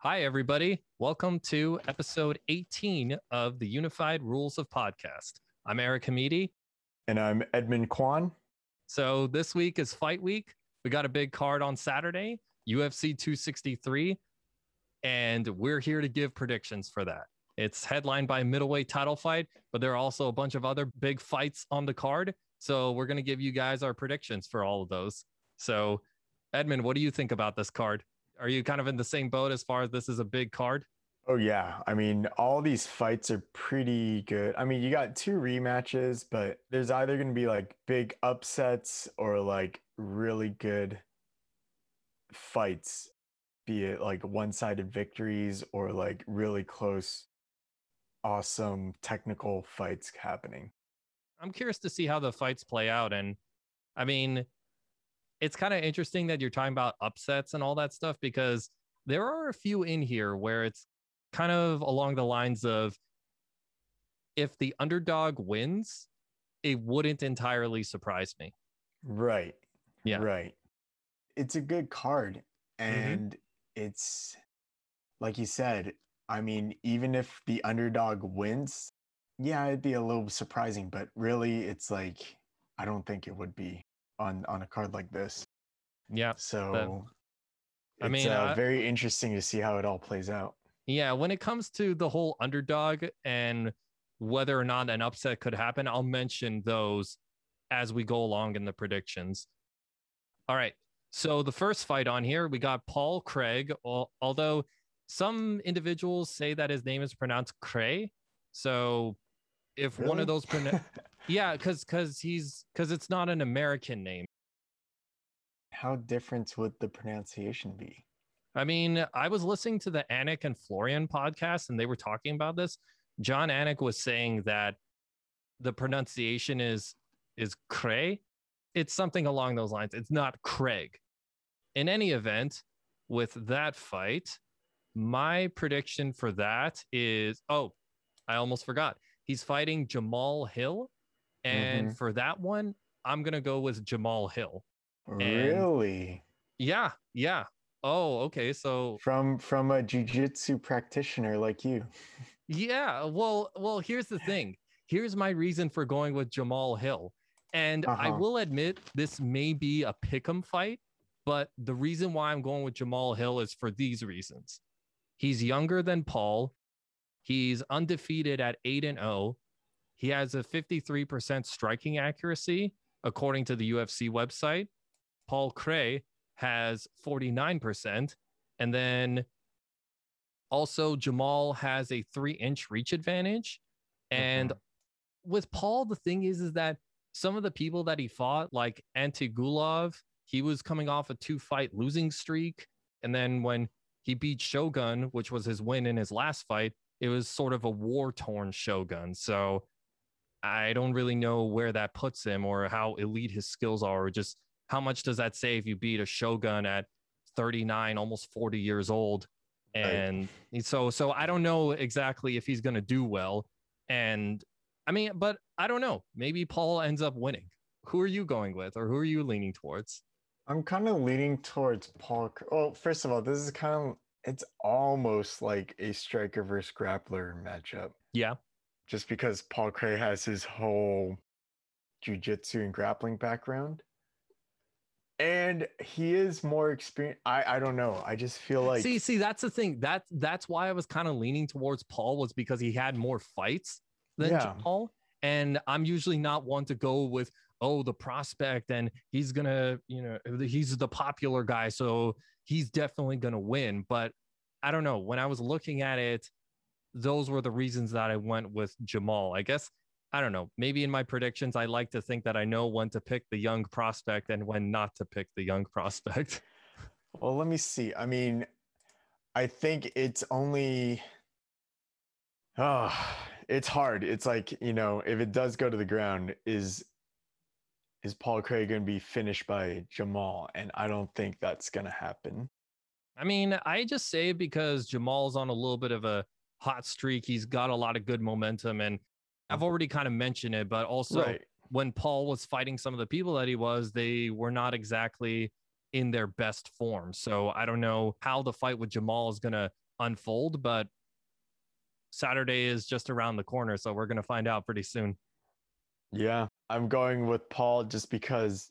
Hi, everybody. Welcome to episode 18 of the Unified Rules of Podcast. I'm Eric Hamidi. And I'm Edmund Kwan. So this week is fight week. We got a big card on Saturday, UFC 263, and we're here to give predictions for that. It's headlined by middleweight title fight, but there are also a bunch of other big fights on the card. So we're going to give you guys our predictions for all of those. So, Edmund, what do you think about this card? Are you kind of in the same boat as far as this is a big card? Oh yeah, I mean all these fights are pretty good. I mean, you got two rematches, but there's either going to be like big upsets or like really good fights, be it like one-sided victories or like really close awesome technical fights happening. I'm curious to see how the fights play out and I mean, it's kind of interesting that you're talking about upsets and all that stuff because there are a few in here where it's kind of along the lines of if the underdog wins, it wouldn't entirely surprise me. Right. Yeah. Right. It's a good card. Mm-hmm. And mm-hmm. it's like you said, I mean, even if the underdog wins, yeah, it'd be a little surprising, but really it's like I don't think it would be on on a card like this. Yeah. So I mean, uh, very interesting to see how it all plays out. Yeah, when it comes to the whole underdog and whether or not an upset could happen, I'll mention those as we go along in the predictions. All right. So the first fight on here, we got Paul Craig, although some individuals say that his name is pronounced Cray. So if really? one of those yeah because because he's because it's not an american name. How different would the pronunciation be? I mean i was listening to the anik and florian podcast and they were talking about this. Jon anik was saying that the pronunciation is is cray it's something along those lines. It's not craig. In any event with that fight my prediction for that is oh i almost forgot. He's fighting Jamal Hill. And mm-hmm. for that one, I'm going to go with Jamal Hill. Really? And yeah. Yeah. Oh, okay. So from from a jiu-jitsu practitioner like you. Yeah. Well, well, here's the thing. Here's my reason for going with Jamal Hill. And uh-huh. I will admit this may be a pick'em fight, but the reason why I'm going with Jamal Hill is for these reasons. He's younger than Paul. He's undefeated at 8 and 0. He has a 53% striking accuracy, according to the UFC website. Paul Cray has 49%. And then also, Jamal has a three inch reach advantage. And mm-hmm. with Paul, the thing is, is that some of the people that he fought, like Antigulov, he was coming off a two fight losing streak. And then when he beat Shogun, which was his win in his last fight, it was sort of a war torn Shogun. So I don't really know where that puts him or how elite his skills are, or just how much does that say if you beat a Shogun at 39, almost 40 years old. And right. so, so I don't know exactly if he's going to do well. And I mean, but I don't know. Maybe Paul ends up winning. Who are you going with, or who are you leaning towards? I'm kind of leaning towards Paul. Well, first of all, this is kind of it's almost like a striker versus grappler matchup. Yeah. Just because Paul Cray has his whole jujitsu and grappling background. And he is more experienced. I, I don't know. I just feel like see, see, that's the thing. That that's why I was kind of leaning towards Paul was because he had more fights than yeah. Paul. And I'm usually not one to go with, oh, the prospect and he's gonna, you know, he's the popular guy. So he's definitely going to win. But I don't know. When I was looking at it, those were the reasons that I went with Jamal. I guess I don't know. Maybe in my predictions, I like to think that I know when to pick the young prospect and when not to pick the young prospect. Well, let me see. I mean, I think it's only. Oh, it's hard. It's like, you know, if it does go to the ground, is is Paul Craig going to be finished by Jamal? And I don't think that's going to happen. I mean, I just say because Jamal's on a little bit of a hot streak. He's got a lot of good momentum. And I've mm. already kind of mentioned it, but also right. when Paul was fighting some of the people that he was, they were not exactly in their best form. So I don't know how the fight with Jamal is going to unfold, but Saturday is just around the corner, so we're going to find out pretty soon. Yeah, I'm going with Paul just because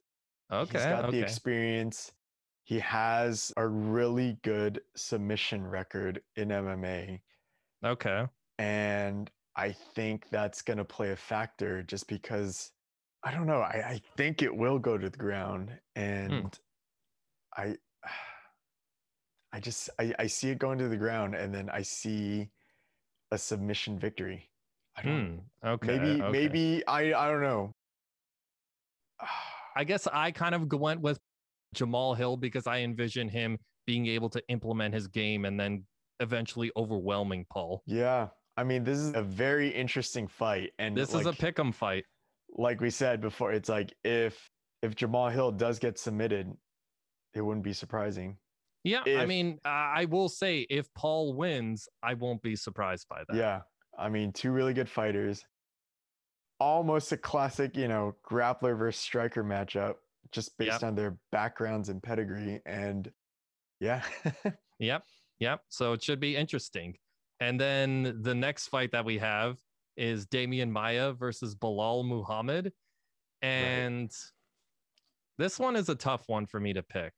okay, he's got okay. the experience. He has a really good submission record in MMA. Okay. And I think that's going to play a factor just because I don't know. I, I think it will go to the ground. Hmm. And. I I just I, I see it going to the ground and then I see a submission victory. I don't hmm. okay. Maybe okay. maybe I I don't know. I guess I kind of went with Jamal Hill because I envision him being able to implement his game and then eventually overwhelming Paul. Yeah. I mean, this is a very interesting fight. And this like, is a pick 'em fight. Like we said before, it's like if if Jamal Hill does get submitted, it wouldn't be surprising. Yeah, if, I mean, I will say if Paul wins, I won't be surprised by that. Yeah, I mean, two really good fighters, almost a classic, you know, grappler versus striker matchup, just based yep. on their backgrounds and pedigree. And yeah, yep, yep. So it should be interesting. And then the next fight that we have is Demian Maia versus Belal Muhammad, and right. this one is a tough one for me to pick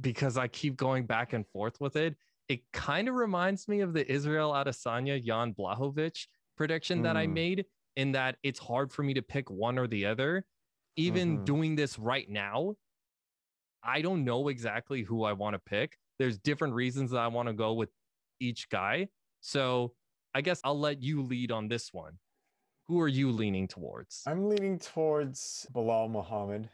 because I keep going back and forth with it. It kind of reminds me of the Israel Adesanya Jan Blachowicz prediction mm. that I hmm. made, in that it's hard for me to pick one or the other. Even mm-hmm. doing this right now, I don't know exactly who I want to pick. There's different reasons that I want to go with each guy. So I guess I'll let you lead on this one. Who are you leaning towards? I'm leaning towards Belal Muhammad.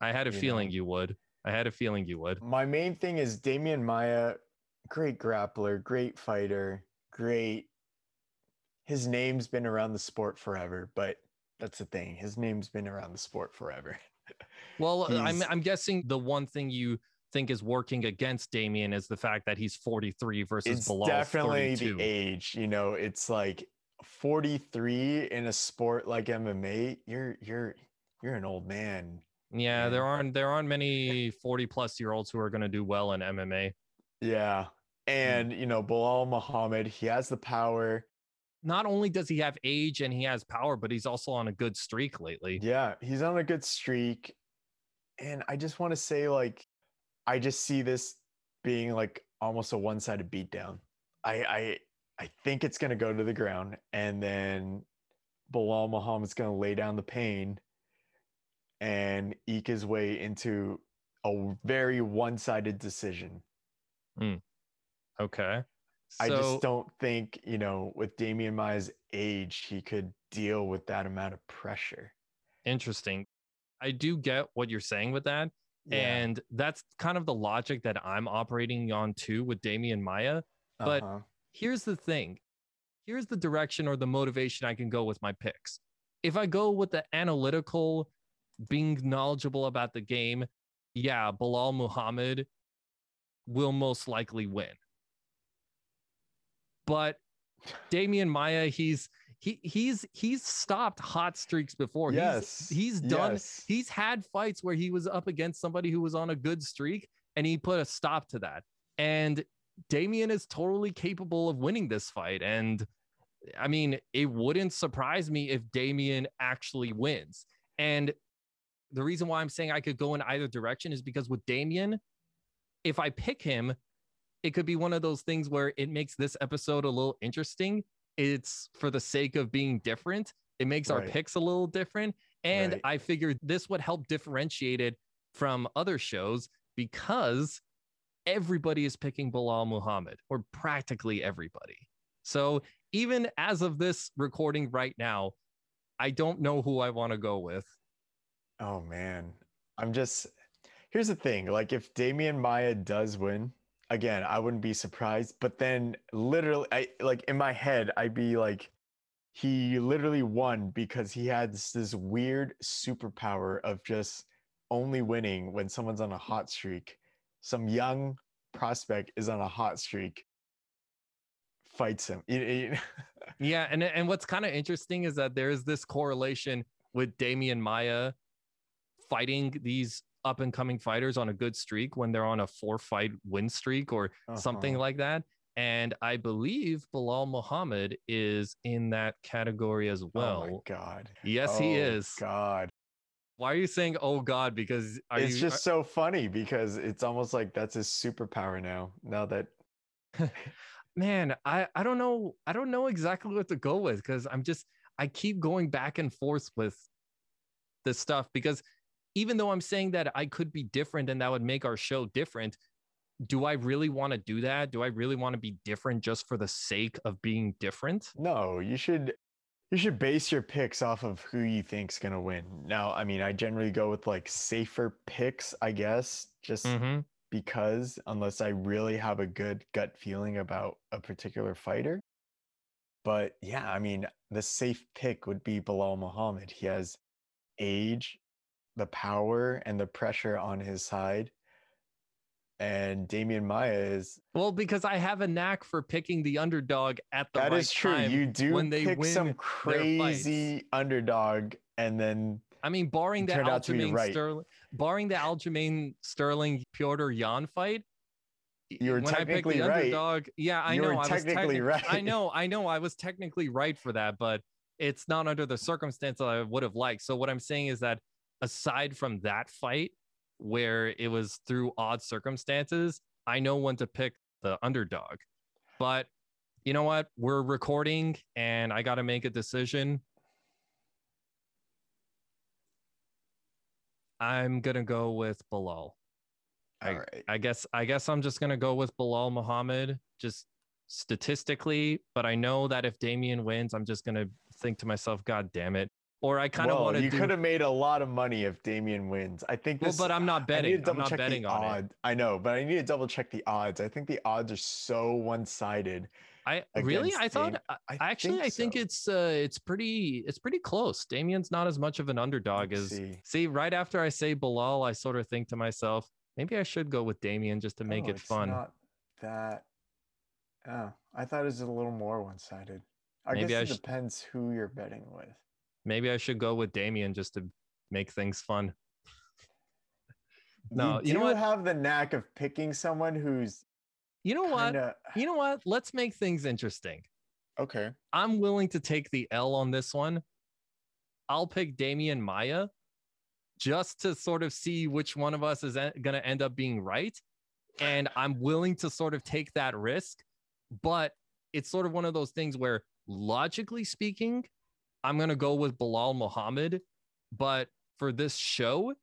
I had a you feeling know. you would. I had a feeling you would. My main thing is Demian Maia, great grappler, great fighter, great. His name's been around the sport forever, but that's the thing. His name's been around the sport forever. well, I'm I'm guessing the one thing you think is working against Demian is the fact that he's 43 versus it's definitely 32. the age. You know, it's like 43 in a sport like MMA. You're you're you're an old man. Yeah, there aren't there aren't many 40 plus year olds who are going to do well in MMA. Yeah. Hmm. And, you know, Belal Muhammad, he has the power. Not only does he have age and he has power, but he's also on a good streak lately. Yeah, he's on a good streak. And I just want to say, like, I just see this being like almost a one-sided beatdown. I I I think it's gonna go to the ground and then Belal Muhammad's gonna lay down the pain and eke his way into a very one-sided decision. Mm. Okay. So, I just don't think, you know, with Demian Maia's age, he could deal with that amount of pressure. Interesting. I do get what you're saying with that. Yeah. And that's kind of the logic that I'm operating on too with Demian Maia. But uh-huh. here's the thing here's the direction or the motivation I can go with my picks. If I go with the analytical, being knowledgeable about the game, yeah, Belal Muhammad will most likely win. But Demian Maia, he's he he's he's stopped hot streaks before. Yes. He's, he's done yes. he's had fights where he was up against somebody who was on a good streak and he put a stop to that. And Demian is totally capable of winning this fight. And I mean, it wouldn't surprise me if Demian actually wins. And the reason why I'm saying I could go in either direction is because with Demian, if I pick him, it could be one of those things where it makes this episode a little interesting it's for the sake of being different. It makes right. our picks a little different. And right. I figured this would help differentiate it from other shows because everybody is picking Belal Muhammad, or practically everybody. So even as of this recording right now, I don't know who I want to go with. Oh man. I'm just here's the thing. Like if Demian Maia does win, again, I wouldn't be surprised. But then literally, I like in my head, I'd be like, he literally won because he had this, this weird superpower of just only winning when someone's on a hot streak. Some young prospect is on a hot streak, fights him. yeah, and and what's kind of interesting is that there is this correlation with Demian Maia fighting these up and coming fighters on a good streak when they're on a four fight win streak or uh-huh. something like that. And I believe Belal Muhammad is in that category as well. Oh my God. Yes, oh he is. God. Why are you saying "Oh God"? Because it's you, just are, so funny because it's almost like that's his superpower now. Now that, man, I I don't know I don't know exactly what to go with because I'm just I keep going back and forth with this stuff because even though I'm saying that I could be different and that would make our show different, do I really want to do that? Do I really want to be different just for the sake of being different? No, you should you should base your picks off of who you think's gonna win. Now, I mean, I generally go with like safer picks, I guess, just mm-hmm. because unless I really have a good gut feeling about a particular fighter. But yeah, I mean, the safe pick would be Belal Muhammad. He has age, the power, and the pressure on his side and Demian Maia is well because I have a knack for picking the underdog at the that right is true. You do when they pick win some crazy underdog, and then I mean, barring the Aljamain right. Sterling, barring the Aljamain Sterling Petr Yan fight, you were when technically I picked the right. underdog, yeah, I you know. I technically was techni- right. I know, I know. I was technically right for that, but it's not under the circumstance that I would have liked. So what I'm saying is that aside from that fight, where it was through odd circumstances, I know when to pick the underdog. But you know what? We're recording and I got to make a decision. I'm going to go with Belal. I, right. I guess I guess I'm just gonna go with Belal Muhammad, just statistically. But I know that if Demian wins, I'm just gonna think to myself, God damn it, or I kind of want to. You do... could have made a lot of money if Demian wins. I think this. Well, but I'm not betting. I'm not betting on odd. it. I know, but I need to double check the odds. I think the odds are so one sided. I really, I thought, I, I actually, think I think it's uh, it's pretty, it's pretty close. Demian's not as much of an underdog Let's as. See. see, right after I say Belal, I sort of think to myself, maybe I should go with Demian just to make oh, it fun. Not that. Oh, I thought it was a little more one sided. I maybe guess I it sh- depends who you're betting with. Maybe I should go with Demian just to make things fun. no, you, you know what? have the knack of picking someone who's you know kinda... what? You know what? Let's make things interesting. Okay. I'm willing to take the L on this one. I'll pick Demian Maia just to sort of see which one of us is going to end up being right. And I'm willing to sort of take that risk. But it's sort of one of those things where, logically speaking, I'm going to go with Belal Muhammad. But for this show,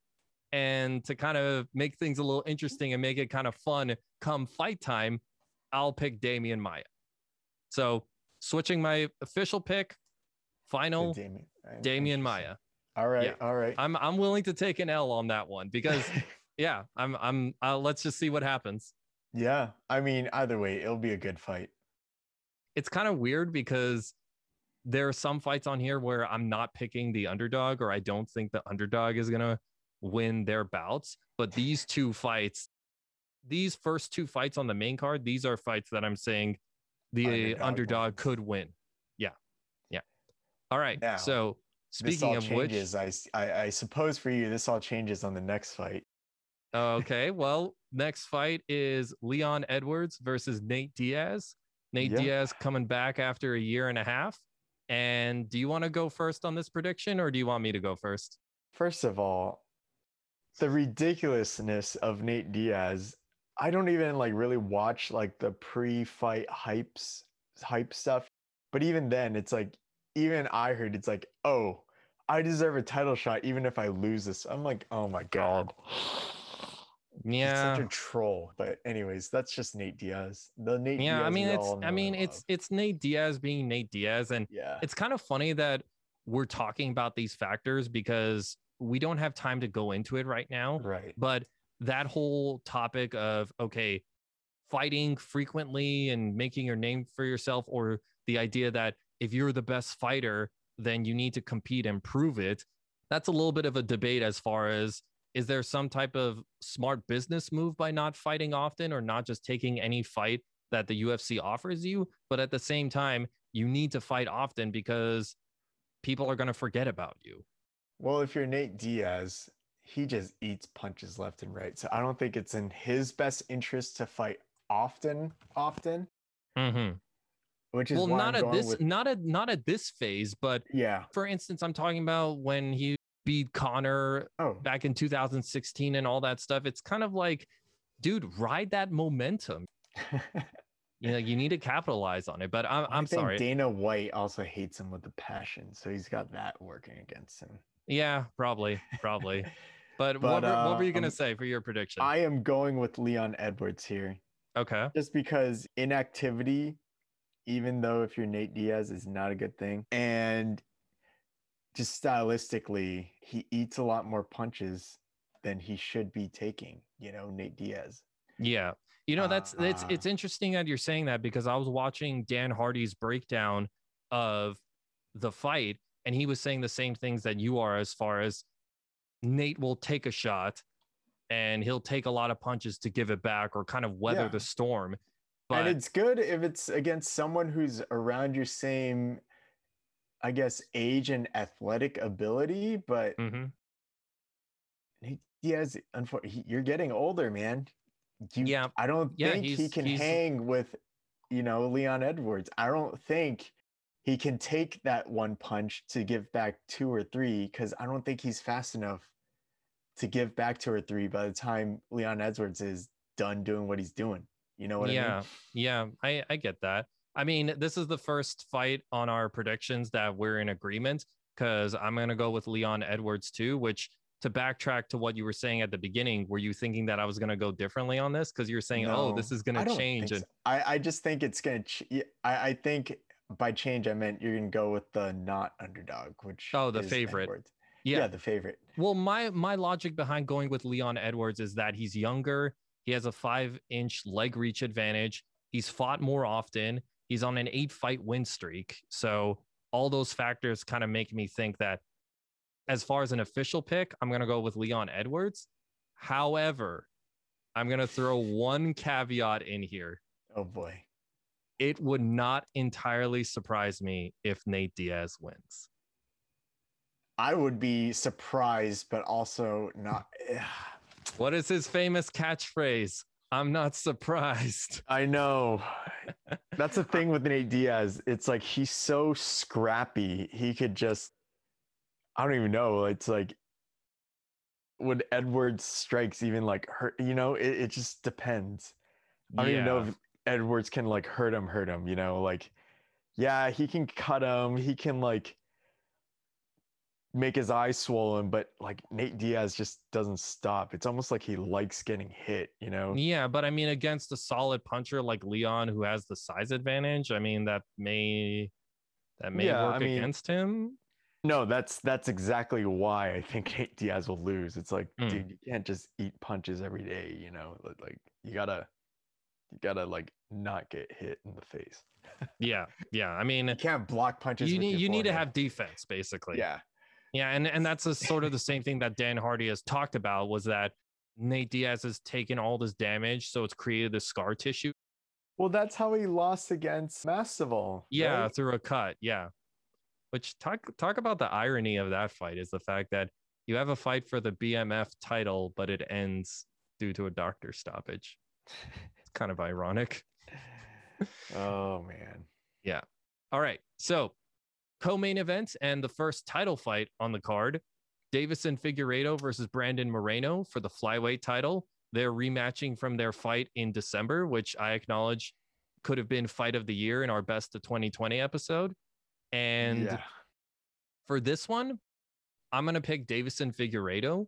and to kind of make things a little interesting and make it kind of fun come fight time, I'll pick Demian Maia. So switching my official pick, final Damian, Demian Maia. All right, yeah. all right. I'm I'm willing to take an L on that one because yeah, I'm I'm uh, let's just see what happens. Yeah, I mean either way, it'll be a good fight. It's kind of weird because there are some fights on here where I'm not picking the underdog or I don't think the underdog is going to win their bouts. But these two fights, these first two fights on the main card, these are fights that I'm saying the underdog, underdog could win. Yeah. Yeah. All right. Now, so speaking of changes, which, I, I, I suppose for you, this all changes on the next fight. okay. Well, next fight is Leon Edwards versus Nate Diaz. Nate yeah. Diaz coming back after a year and a half. And do you want to go first on this prediction or do you want me to go first? First of all, the ridiculousness of Nate Diaz. I don't even like really watch like the pre-fight hypes hype stuff. But even then, it's like even I heard it's like, oh, I deserve a title shot even if I lose this. I'm like, oh my god. Yeah, He's such a troll. But anyways, that's just Nate Diaz. The Nate. Yeah, Diaz I mean, it's I mean, it's it's Nate Diaz being Nate Diaz, and yeah, it's kind of funny that we're talking about these factors because we don't have time to go into it right now. Right. But that whole topic of okay, fighting frequently and making your name for yourself, or the idea that if you're the best fighter, then you need to compete and prove it. That's a little bit of a debate as far as is there some type of smart business move by not fighting often or not just taking any fight that the UFC offers you? But at the same time, you need to fight often because people are going to forget about you. Well, if you're Nate Diaz, he just eats punches left and right. So I don't think it's in his best interest to fight often, often. Mm-hmm. Which is well, not at this, with... not at not at this phase, but yeah. For instance, I'm talking about when he beat Conor oh. back in 2016 and all that stuff. It's kind of like, dude, ride that momentum. you know, you need to capitalize on it. But I'm, I'm sorry. Dana White also hates him with a passion, so he's got that working against him. Yeah, probably, probably. But, but what, were, uh, what were you gonna um, say for your prediction? I am going with Leon Edwards here. Okay. Just because inactivity, even though if you're Nate Diaz, is not a good thing, and just stylistically, he eats a lot more punches than he should be taking. You know, Nate Diaz. Yeah. You know, that's uh, it's it's interesting that you're saying that because I was watching Dan Hardy's breakdown of the fight and he was saying the same things that you are as far as Nate will take a shot and he'll take a lot of punches to give it back or kind of weather yeah. the storm. But and it's good if it's against someone who's around your same I guess age and athletic ability, but mm-hmm. Nate Diaz, unfortunately, you're getting older, man. You, yeah, I don't yeah, think he can hang with, you know, Leon Edwards. I don't think he can take that one punch to give back two or three because I don't think he's fast enough to give back two or three by the time Leon Edwards is done doing what he's doing. You know what yeah, I mean? Yeah, I, I get that. I mean, this is the first fight on our predictions that we're in agreement because I'm going to go with Leon Edwards too, which to backtrack to what you were saying at the beginning, were you thinking that I was going to go differently on this? Because you're saying, no, oh, this is going to change. And so. I, I just think it's going to, ch- I, I think by change, I meant you're going to go with the not underdog, which oh, the favorite. Edwards. Yeah. yeah, the favorite. Well, my my logic behind going with Leon Edwards is that he's younger. He has a five inch leg reach advantage. He's fought more often. He's on an eight fight win streak. So all those factors kind of make me think that as far as an official pick, I'm going to go with Leon Edwards. However, I'm going to throw one caveat in here. Oh boy. It would not entirely surprise me if Nate Diaz wins. I would be surprised, but also not. what is his famous catchphrase? I'm not surprised. I know. That's the thing with Nate Diaz. It's like he's so scrappy. He could just I don't even know. It's like when Edwards strikes even like hurt? You know, it, it just depends. I don't yeah. even know if Edwards can like hurt him, hurt him. You know, like yeah, he can cut him. He can like make his eyes swollen, but like Nate Diaz just doesn't stop. It's almost like he likes getting hit, you know? Yeah, but I mean, against a solid puncher like Leon, who has the size advantage, I mean, that may that may yeah, work I mean, against him. No, that's that's exactly why I think Nate Diaz will lose. It's like, mm. dude, you can't just eat punches every day, you know. Like you gotta, you gotta like not get hit in the face. yeah, yeah. I mean, you can't block punches. You need you need to have defense, basically. Yeah, yeah, and and that's a sort of the same thing that Dan Hardy has talked about was that Nate Diaz has taken all this damage, so it's created the scar tissue. Well, that's how he lost against Masvidal. Yeah, right? through a cut. Yeah. Which talk talk about the irony of that fight is the fact that you have a fight for the BMF title, but it ends due to a doctor stoppage. It's kind of ironic. oh man. Yeah. All right. So co-main event and the first title fight on the card. Deiveson Figueiredo versus Brandon Moreno for the flyweight title. They're rematching from their fight in December, which I acknowledge could have been fight of the year in our best of 2020 episode. And yeah. for this one, I'm going to pick Deiveson Figueiredo.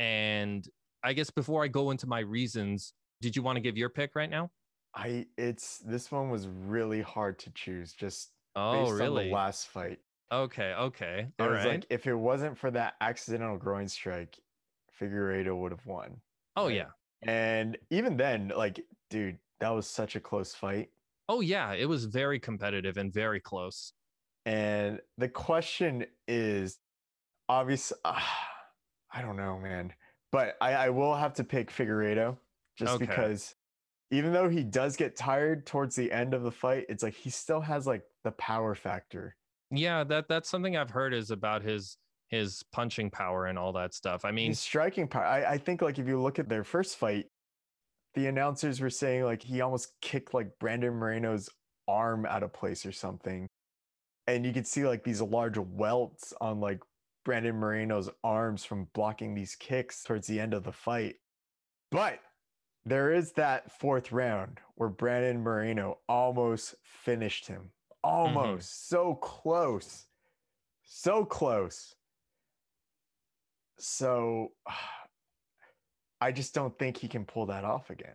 And I guess before I go into my reasons, did you want to give your pick right now? I it's this one was really hard to choose just oh, really? last fight. Okay, okay. It All was right. like if it wasn't for that accidental groin strike, Figueiredo would have won. Oh yeah. And even then, like, dude, that was such a close fight. Oh yeah, it was very competitive and very close. And the question is obviously, uh, I don't know, man. But I, I will have to pick Figueiredo just okay. because even though he does get tired towards the end of the fight, it's like he still has like the power factor. Yeah, that that's something I've heard is about his his punching power and all that stuff. I mean, his striking power. I, I think like if you look at their first fight, the announcers were saying like he almost kicked like Brandon Moreno's arm out of place or something. And you could see like these large welts on like Brandon Moreno's arms from blocking these kicks towards the end of the fight. But there is that fourth round where Brandon Moreno almost finished him. Mm-hmm. Almost. Mm-hmm. So close. So close. So I just don't think he can pull that off again.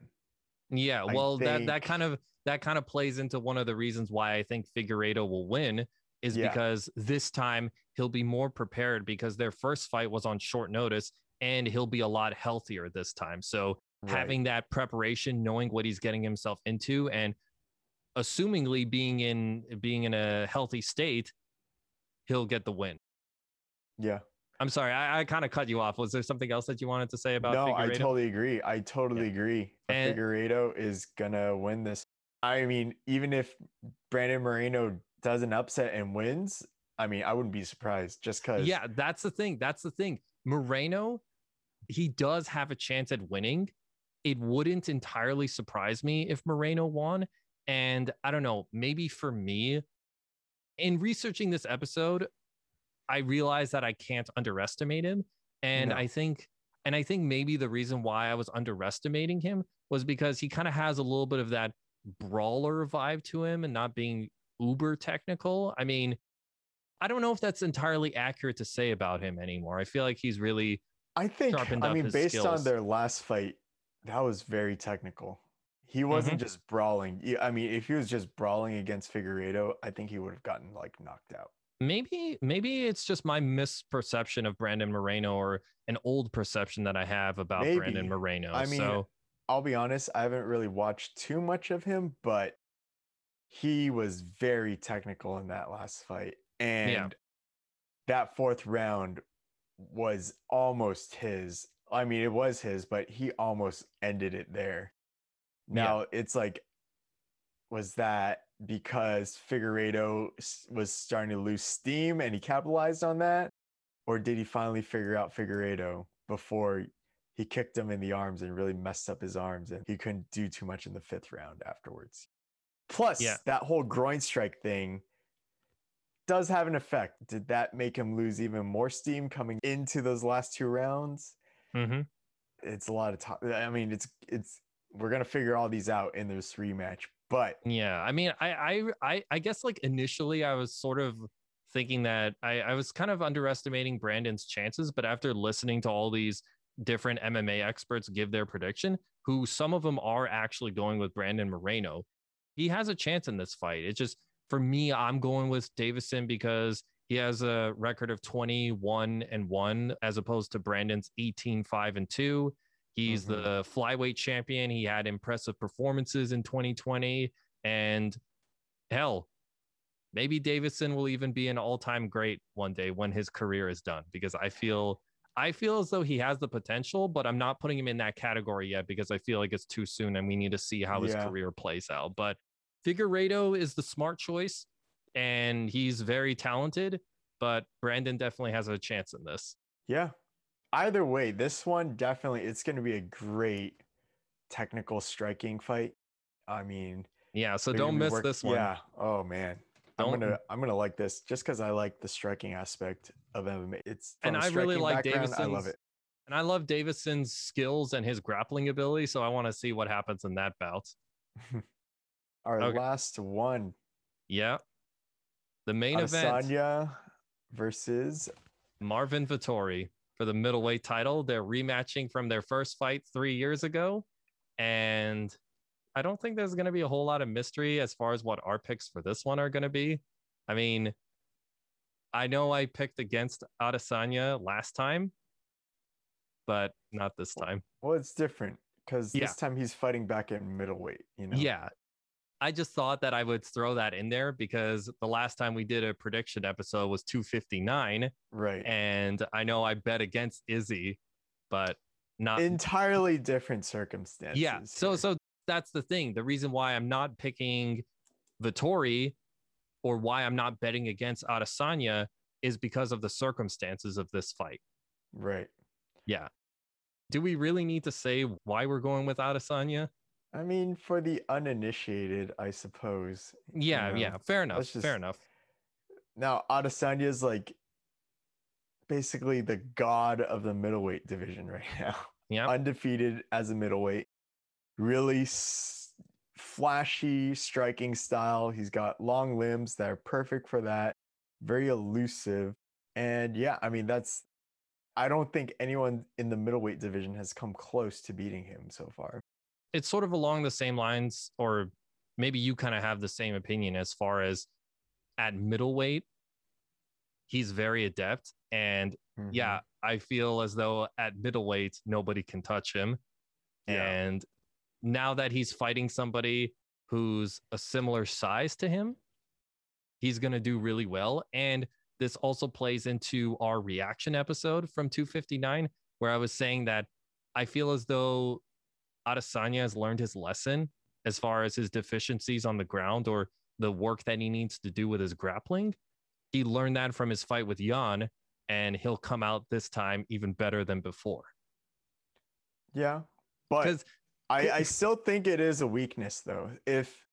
Yeah, well, think... that that kind of that kind of plays into one of the reasons why I think Figueiredo will win is yeah. because this time he'll be more prepared because their first fight was on short notice and he'll be a lot healthier this time. So right. having that preparation, knowing what he's getting himself into and assumingly being in being in a healthy state, he'll get the win. Yeah. I'm sorry, I, I kind of cut you off. Was there something else that you wanted to say about? No, I totally agree. I totally yeah. agree. And, Figueiredo is gonna win this. I mean, even if Brandon Moreno does an upset and wins, I mean, I wouldn't be surprised just because. Yeah, that's the thing. That's the thing. Moreno, he does have a chance at winning. It wouldn't entirely surprise me if Moreno won. And I don't know, maybe for me, in researching this episode, I realized that I can't underestimate him. And no. I think, and I think maybe the reason why I was underestimating him was because he kind of has a little bit of that brawler vibe to him and not being uber technical. I mean, I don't know if that's entirely accurate to say about him anymore. I feel like he's really I think I mean based skills. on their last fight, that was very technical. He wasn't mm-hmm. just brawling. I mean, if he was just brawling against Figueiredo, I think he would have gotten like knocked out maybe maybe it's just my misperception of Brandon Moreno or an old perception that I have about maybe. Brandon Moreno. I mean, so, I'll be honest, I haven't really watched too much of him, but he was very technical in that last fight. And yeah. that fourth round was almost his. I mean, it was his, but he almost ended it there. Now yeah. it's like, was that because Figueiredo was starting to lose steam and he capitalized on that? Or did he finally figure out Figueiredo before he kicked him in the arms and really messed up his arms and he couldn't do too much in the fifth round afterwards? Plus, yeah. that whole groin strike thing does have an effect. Did that make him lose even more steam coming into those last two rounds? Mm-hmm. It's a lot of time. I mean, it's it's we're gonna figure all these out in this rematch. But yeah, I mean, I I I guess like initially I was sort of thinking that I, I was kind of underestimating Brandon's chances, but after listening to all these different MMA experts give their prediction, who some of them are actually going with Brandon Moreno, he has a chance in this fight. It's just for me, I'm going with Deiveson because he has a record of 21 and 1 as opposed to Brandon's 18 5 and 2. He's mm-hmm. the flyweight champion. He had impressive performances in 2020. And hell, maybe Deiveson will even be an all-time great one day when his career is done because I feel I feel as though he has the potential, but I'm not putting him in that category yet because I feel like it's too soon and we need to see how his career plays out. But Figueiredo is the smart choice and he's very talented, but Brandon definitely has a chance in this. Yeah, either way, this one definitely it's going to be a great technical striking fight. I mean, yeah. So don't miss work- this one. Yeah. Oh man. Don't, I'm gonna I'm gonna like this just because I like the striking aspect of MMA. It's and I really like Deiveson. I love it. And I love Deiveson's skills and his grappling ability. So I want to see what happens in that bout. Our okay. last one. Yeah. The main Adesanya event. versus Marvin Vettori for the middleweight title. They're rematching from their first fight three years ago. And I don't think there's going to be a whole lot of mystery as far as what our picks for this one are going to be. I mean, I know I picked against Adesanya last time, but not this time. Well, it's different because yeah. this time he's fighting back at middleweight. You know. Yeah, I just thought that I would throw that in there because the last time we did a prediction episode was 259. Right. And I know I bet against Izzy, but not entirely different circumstances. Yeah. So here. so that's the thing. The reason why I'm not picking Vettori or why I'm not betting against Adesanya is because of the circumstances of this fight. Right. Yeah. do we really need to say why we're going with Adesanya? I mean, for the uninitiated, I suppose. Yeah, you know, yeah, fair enough. Just, fair enough. Now, Adesanya is like basically the god of the middleweight division right now. Yeah, undefeated as a middleweight. Really s- flashy striking style. He's got long limbs that are perfect for that. Very elusive, and yeah, I mean that's. I don't think anyone in the middleweight division has come close to beating him so far it's sort of along the same lines, or maybe you kind of have the same opinion as far as at middleweight, he's very adept. And mm-hmm. yeah, I feel as though at middleweight, nobody can touch him. Yeah. And now that he's fighting somebody who's a similar size to him, he's going to do really well. And this also plays into our reaction episode from 259, where I was saying that I feel as though Adesanya has learned his lesson as far as his deficiencies on the ground or the work that he needs to do with his grappling. He learned that from his fight with Jan, and he'll come out this time even better than before. Yeah, but I, I still think it is a weakness, though. If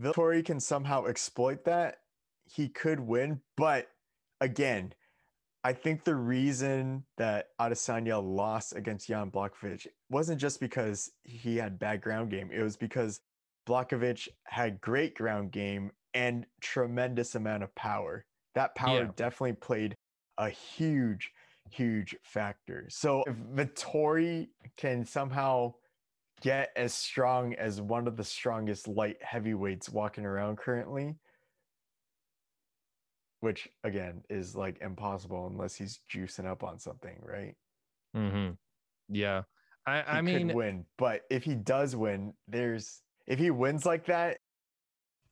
Vettori can somehow exploit that, he could win. But again, I think the reason that Adesanya lost against Jan Blachowicz wasn't just because he had bad ground game. It was because Blachowicz had great ground game and tremendous amount of power. That power yeah. definitely played a huge, huge factor. So if Vettori can somehow get as strong as one of the strongest light heavyweights walking around currently, which again is like impossible unless he's juicing up on something, right? Mm-hmm. Yeah, I, he I mean, win, but if he does win, there's if he wins like that,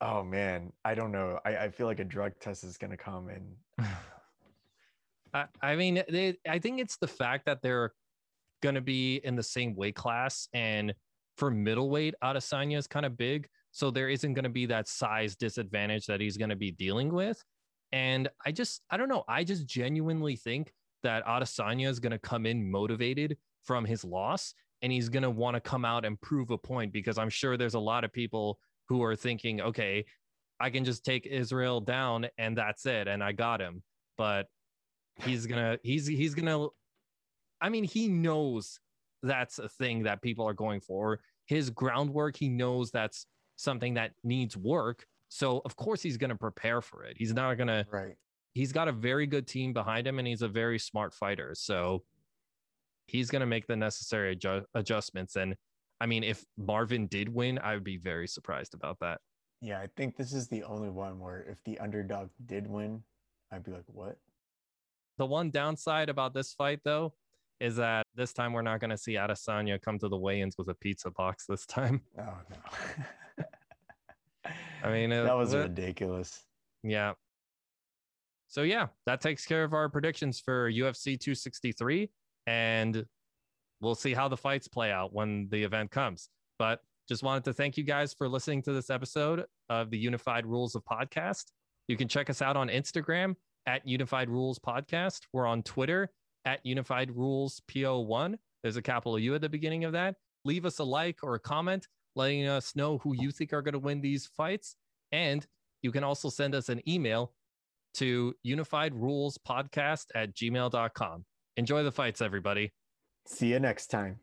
oh man, I don't know. I, I feel like a drug test is gonna come and. I, I mean, they, I think it's the fact that they're going to be in the same weight class. And for middleweight, Adesanya is kind of big. So there isn't going to be that size disadvantage that he's going to be dealing with. And I just, I don't know. I just genuinely think that Adesanya is going to come in motivated from his loss and he's going to want to come out and prove a point because I'm sure there's a lot of people who are thinking, okay, I can just take Israel down and that's it. And I got him. But he's going to, he's, he's going to, I mean, he knows that's a thing that people are going for. His groundwork, he knows that's something that needs work. So of course he's going to prepare for it. He's not going to. Right. He's got a very good team behind him, and he's a very smart fighter. So he's going to make the necessary adju- adjustments. And I mean, if Marvin did win, I would be very surprised about that. Yeah, I think this is the only one where if the underdog did win, I'd be like, what? The one downside about this fight, though, is that this time we're not going to see Adesanya come to the weigh-ins with a pizza box this time. Oh no. I mean, it, that was it, ridiculous. Yeah. So yeah, that takes care of our predictions for UFC 263, and we'll see how the fights play out when the event comes. But just wanted to thank you guys for listening to this episode of the Unified Rules of Podcast. You can check us out on Instagram at Unified Rules Podcast. We're on Twitter at Unified Rules PO1. There's a capital U at the beginning of that. Leave us a like or a comment letting us know who you think are going to win these fights. And you can also send us an email to unified rules podcast at gmail.com. Enjoy the fights, everybody. See you next time.